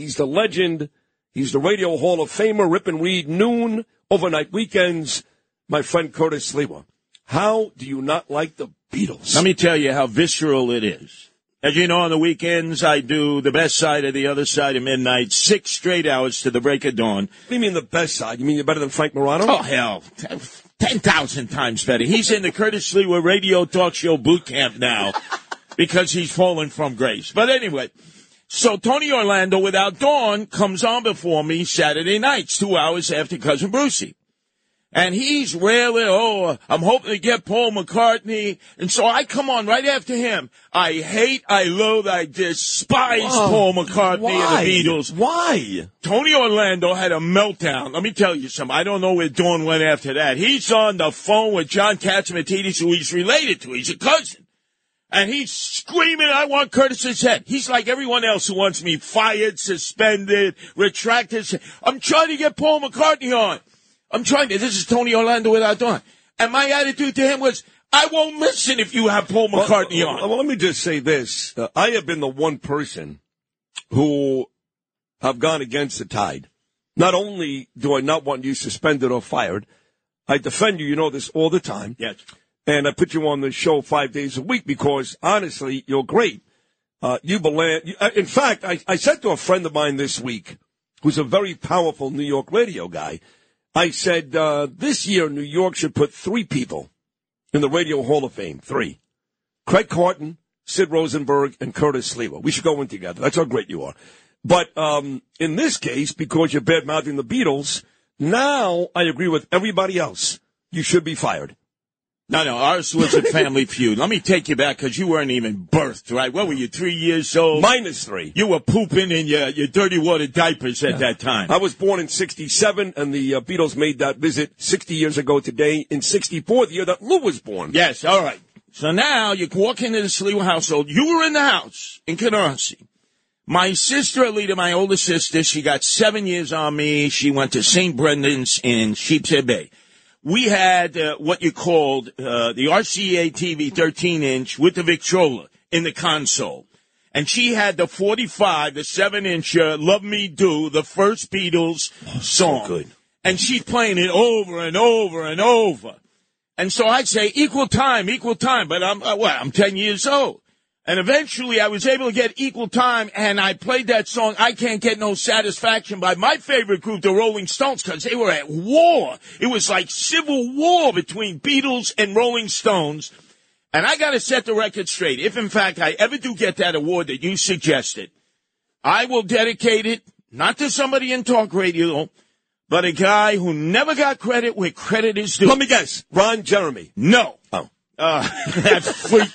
He's the legend. He's the Radio Hall of Famer. Rip and Read noon overnight weekends. My friend Curtis Sliwa. How do you not like the Beatles? Let me tell you how visceral it is. As you know, on the weekends, I do the best side of the other side of midnight, six straight hours to the break of dawn. What do you mean the best side? You mean you're better than Frank Morano? Oh, hell. 10,000 times better. He's in the Curtis Sliwa radio talk show boot camp now because he's fallen from grace. But anyway, so Tony Orlando without Dawn comes on before me Saturday nights, two hours after Cousin Brucey. And he's railing, oh, I'm hoping to get Paul McCartney. And so I come on right after him. I hate, I loathe, I despise oh, Paul McCartney Why? and the Beatles. Why? Tony Orlando had a meltdown. Let me tell you something. I don't know where Dawn went after that. He's on the phone with John Catsimatidis, who he's related to. He's a cousin. And he's screaming, I want Curtis's head. He's like everyone else who wants me fired, suspended, retracted. I'm trying to get Paul McCartney on. I'm trying to. This is Tony Orlando without Dawn. And my attitude to him was, I won't listen if you have Paul McCartney well, on. Well, let me just say this. Uh, I have been the one person who have gone against the tide. Not only do I not want you suspended or fired, I defend you. You know this all the time. Yes. And I put you on the show five days a week because honestly, you're great. Uh, you belong. uh, In fact, I, I said to a friend of mine this week, who's a very powerful New York radio guy, I said, uh, this year New York should put three people in the Radio Hall of Fame. Three. Craig Carton, Sid Rosenberg, and Curtis Sliwa. We should go in together. That's how great you are. But um, in this case, because you're bad mouthing the Beatles, now I agree with everybody else. You should be fired. No, no, ours was a family feud. Let me take you back because you weren't even birthed, right? What were you, three years old? Minus three. You were pooping in your, your dirty water diapers at that time. I was born in 67, and the uh, Beatles made that visit 60 years ago today, in 64, the year that Lou was born. Yes, all right. So now you walk into the Sliwa household. You were in the house in Canarsie. My sister, Alita, my older sister, she got seven years on me. She went to St. Brendan's in Sheepshead Bay. We had uh, what you called uh, the RCA TV 13 inch with the Victrola in the console. And she had the 45, the 7 inch uh, Love Me Do, the first Beatles song. So good. And she's playing it over and over and over. And so I'd say equal time, equal time. But I'm, uh, what, I'm 10 years old. And eventually I was able to get equal time and I played that song, I Can't Get No Satisfaction by my favorite group, the Rolling Stones, because they were at war. It was like civil war between Beatles and Rolling Stones. And I gotta set the record straight. If in fact I ever do get that award that you suggested, I will dedicate it not to somebody in talk radio, but a guy who never got credit where credit is due. Let me guess. Ron Jeremy. No. Oh. Uh, that's freak.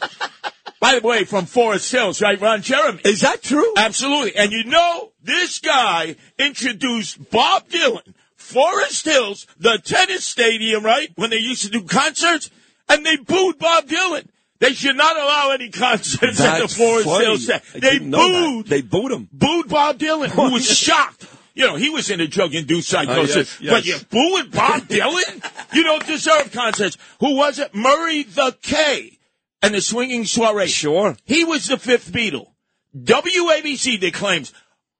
By the way, from Forest Hills, right, Ron Jeremy? Is that true? Absolutely. And you know, this guy introduced Bob Dylan, Forest Hills, the tennis stadium, right, when they used to do concerts, and they booed Bob Dylan. They should not allow any concerts at the Forest funny. Hills. They booed, They booed him. booed Bob Dylan, who was shocked. You know, he was in a drug-induced oh, psychosis. yes, yes. But you booing Bob Dylan? You don't deserve concerts. Who was it? Murray the K and the Swinging Soiree. Sure. He was the fifth Beatle. WABC, they claims,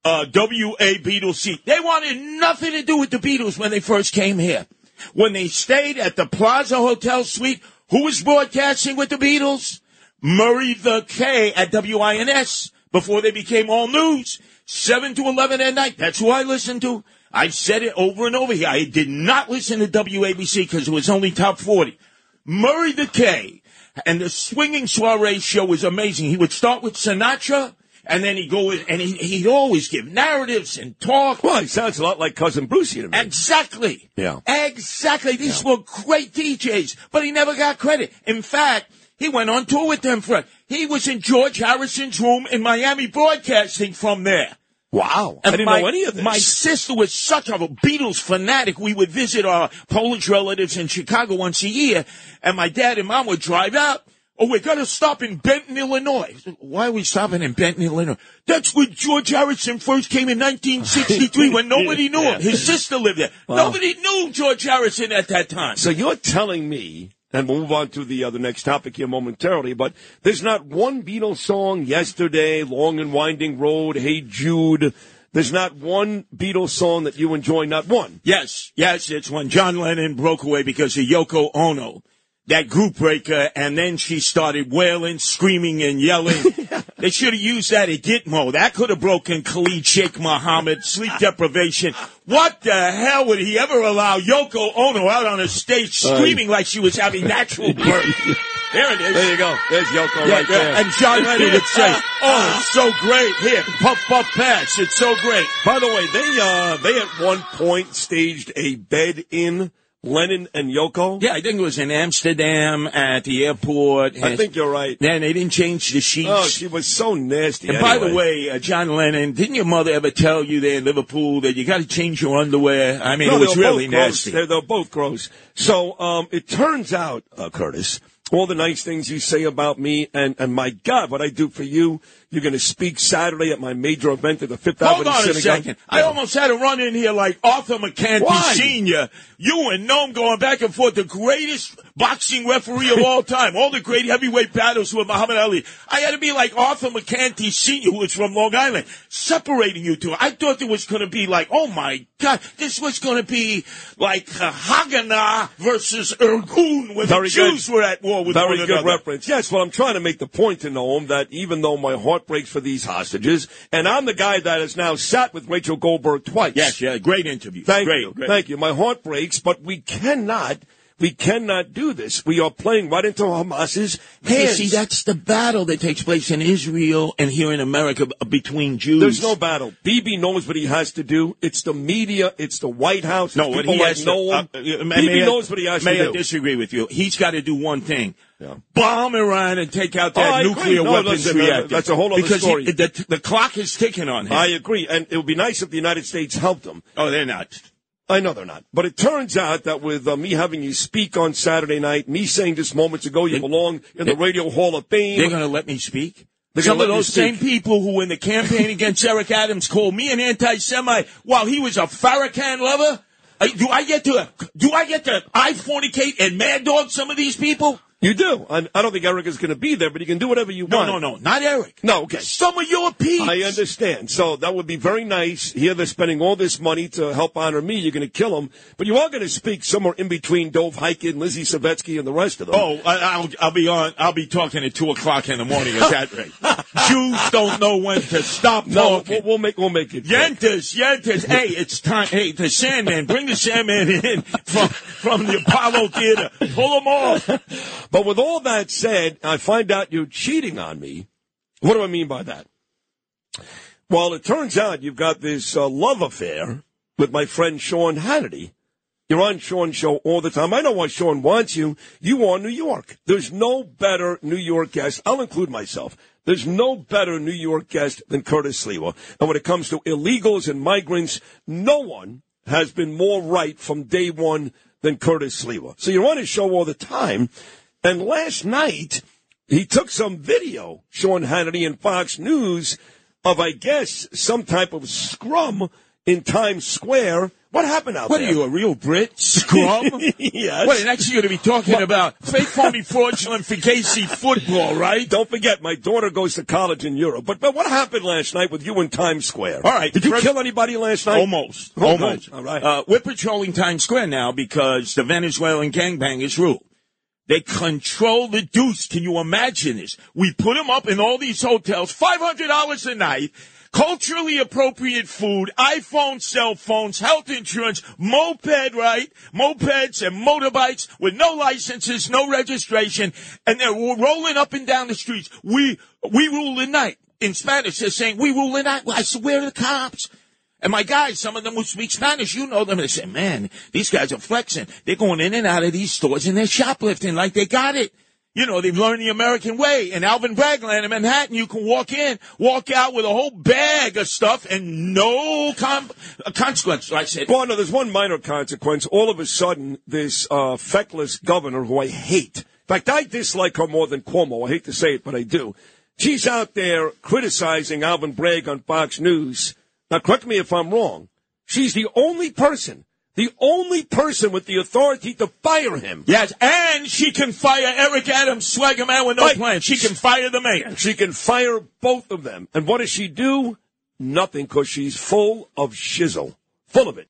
uh, WA Beatles They wanted nothing to do with the Beatles when they first came here. When they stayed at the Plaza Hotel Suite, who was broadcasting with the Beatles? Murray the K at WINS before they became all news. 7 to 11 at night. That's who I listened to. I've said it over and over here. I did not listen to WABC because it was only top 40. Murray the K and the swinging soiree show was amazing. He would start with Sinatra and then he'd go in and he, he'd always give narratives and talk. Well, he sounds a lot like Cousin Brucey to me. Exactly. Yeah. Exactly. These were great DJs, but he never got credit. In fact, he went on tour with them for, he was in George Harrison's room in Miami broadcasting from there. Wow. I And didn't my, know any of this. My sister was such a Beatles fanatic. We would visit our Polish relatives in Chicago once a year, and my dad and mom would drive out. Oh, we're going to stop in Benton, Illinois. Why are we stopping in Benton, Illinois? That's where George Harrison first came in 1963 when nobody knew him. His sister lived there. Nobody knew George Harrison at that time. So you're telling me, and we'll move on to the other next topic here momentarily, but there's not one Beatles song, Yesterday, Long and Winding Road, Hey Jude, There's not one Beatles song that you enjoy, not one. Yes, yes, it's when John Lennon broke away because of Yoko Ono, that group breaker, and then she started wailing, screaming, and yelling. they should have used that at Gitmo. That could have broken Khalid Sheikh Mohammed, sleep deprivation. What the hell would he ever allow Yoko Ono out on a stage screaming like she was having natural birth? There it is. There you go. There's Yoko Yeah, right there. And John Lennon would say, "Oh, it's so great! Here, puff, puff, pass. It's so great." By the way, they uh they at one point staged a bed in Lennon and Yoko. Yeah, I think it was in Amsterdam at the airport. I think you're right. Then they didn't change the sheets. Oh, she was so nasty. and by the way, uh, John Lennon, didn't your mother ever tell you there in Liverpool that you got to change your underwear? I mean, No, it was really nasty. They're, they're both gross. So um, it turns out, uh, Curtis, all the nice things you say about me, and, and my God, what I do for you. You're going to speak Saturday at my major event at the Fifth Hold Avenue on a Synagogue. second. I almost had to run in here like Arthur Mercante Why? Sr. You and Noam going back and forth, the greatest boxing referee of all time. All the great heavyweight battles with Muhammad Ali. I had to be like Arthur Mercante Sr., who was from Long Island, separating you two. I thought it was going to be like, oh my God, this was going to be like uh, Haganah versus Irgun when Very the Jews good. were at war with Very one good another. reference. Yes, well, I'm trying to make the point to Noam that even though my heart breaks for these hostages, and I'm the guy that has now sat with Rachel Goldberg twice. Yes, yeah, great interview. Thank great, you. Great. Thank you. My heart breaks, but we cannot, we cannot do this. We are playing right into Hamas's You hands. see, that's the battle that takes place in Israel and here in America between Jews. There's no battle. Bibi knows what he has to do. It's the media. It's the White House. No, what he like has to, Noam. uh, uh, may- Bibi may I- knows what he has may to I do. disagree with you. He's got to do one thing. Yeah. Bomb Iran and take out Oh, that agree. nuclear No, weapons listen, uh, reactor. that's a whole other because story. He, the, the clock is ticking on him. I agree, and it would be nice if the United States helped him. oh, they're not. I know they're not. But it turns out that with uh, me having you speak on Saturday night, me saying just moments ago you belong in the Radio Hall of Fame. They're going to let me speak. They're Some of those same people who, in the campaign against Eric Adams, called me an anti-Semite while he was a Farrakhan lover. Do I get to do I get to I fornicate and mad dog some of these people? You do. I, I don't think Eric is going to be there, but you can do whatever you No, want. no, no, no. not Eric. No, okay. Some of your peeps. I understand. So that would be very nice. Here they're spending all this money to help honor me. You're going to kill them. But you are going to speak somewhere in between Dov Hikind, Lizzie Savetsky, and the rest of them. Oh, I, I'll, I'll be on. I'll be talking at two o'clock in the morning at that rate. Jews don't know when to stop no, talking. we'll, we'll make we'll make it. Yentas, Yentas. Hey, it's time. Hey, the Sandman. Bring the Sandman in from from the Apollo Theater. Pull them off. But with all that said, I find out you're cheating on me. What do I mean by that? Well, it turns out you've got this uh, love affair with my friend Sean Hannity. You're on Sean's show all the time. I know why Sean wants you. You are New York. There's no better New York guest. I'll include myself. There's no better New York guest than Curtis Sliwa. And when it comes to illegals and migrants, no one has been more right from day one than Curtis Sliwa. So you're on his show all the time. And last night, he took some video, Sean Hannity and Fox News, of, I guess, some type of scrum in Times Square. What happened out What there? are you, a real Brit? Scrum? yes. What, next you're going to be talking about fake, phony, fraudulent, fugazi football, right? Don't forget, my daughter goes to college in Europe. But, but what happened last night with you in Times Square? All right, Did you first- kill anybody last night? Almost. Oh, Almost. All right. Uh, we're patrolling Times Square now because the Venezuelan gangbangers rule. They control the deuce. Can you imagine this? We put them up in all these hotels, $500 a night, culturally appropriate food, iPhone, cell phones, health insurance, moped, right? Mopeds and motorbikes with no licenses, no registration, and they're rolling up and down the streets. We, we rule the night. In Spanish, they're saying, we rule the night. I said, where are the cops? And my guys, some of them who speak Spanish, you know them, they say, man, these guys are flexing. They're going in and out of these stores and they're shoplifting like they got it. You know, they've learned the American way. In Alvin Bragg land in Manhattan, you can walk in, walk out with a whole bag of stuff and no com- consequence. I said, Well, no, there's one minor consequence. All of a sudden, this uh, feckless governor, who I hate, in fact, I dislike her more than Cuomo. I hate to say it, but I do. She's out there criticizing Alvin Bragg on Fox News. Now, correct me if I'm wrong. She's the only person, the only person with the authority to fire him. yes, and she can fire Eric Adams, swagger man with no Right. plan. She can fire the mayor. She can fire both of them. And what does she do? nothing because she's full of shizzle. Full of it.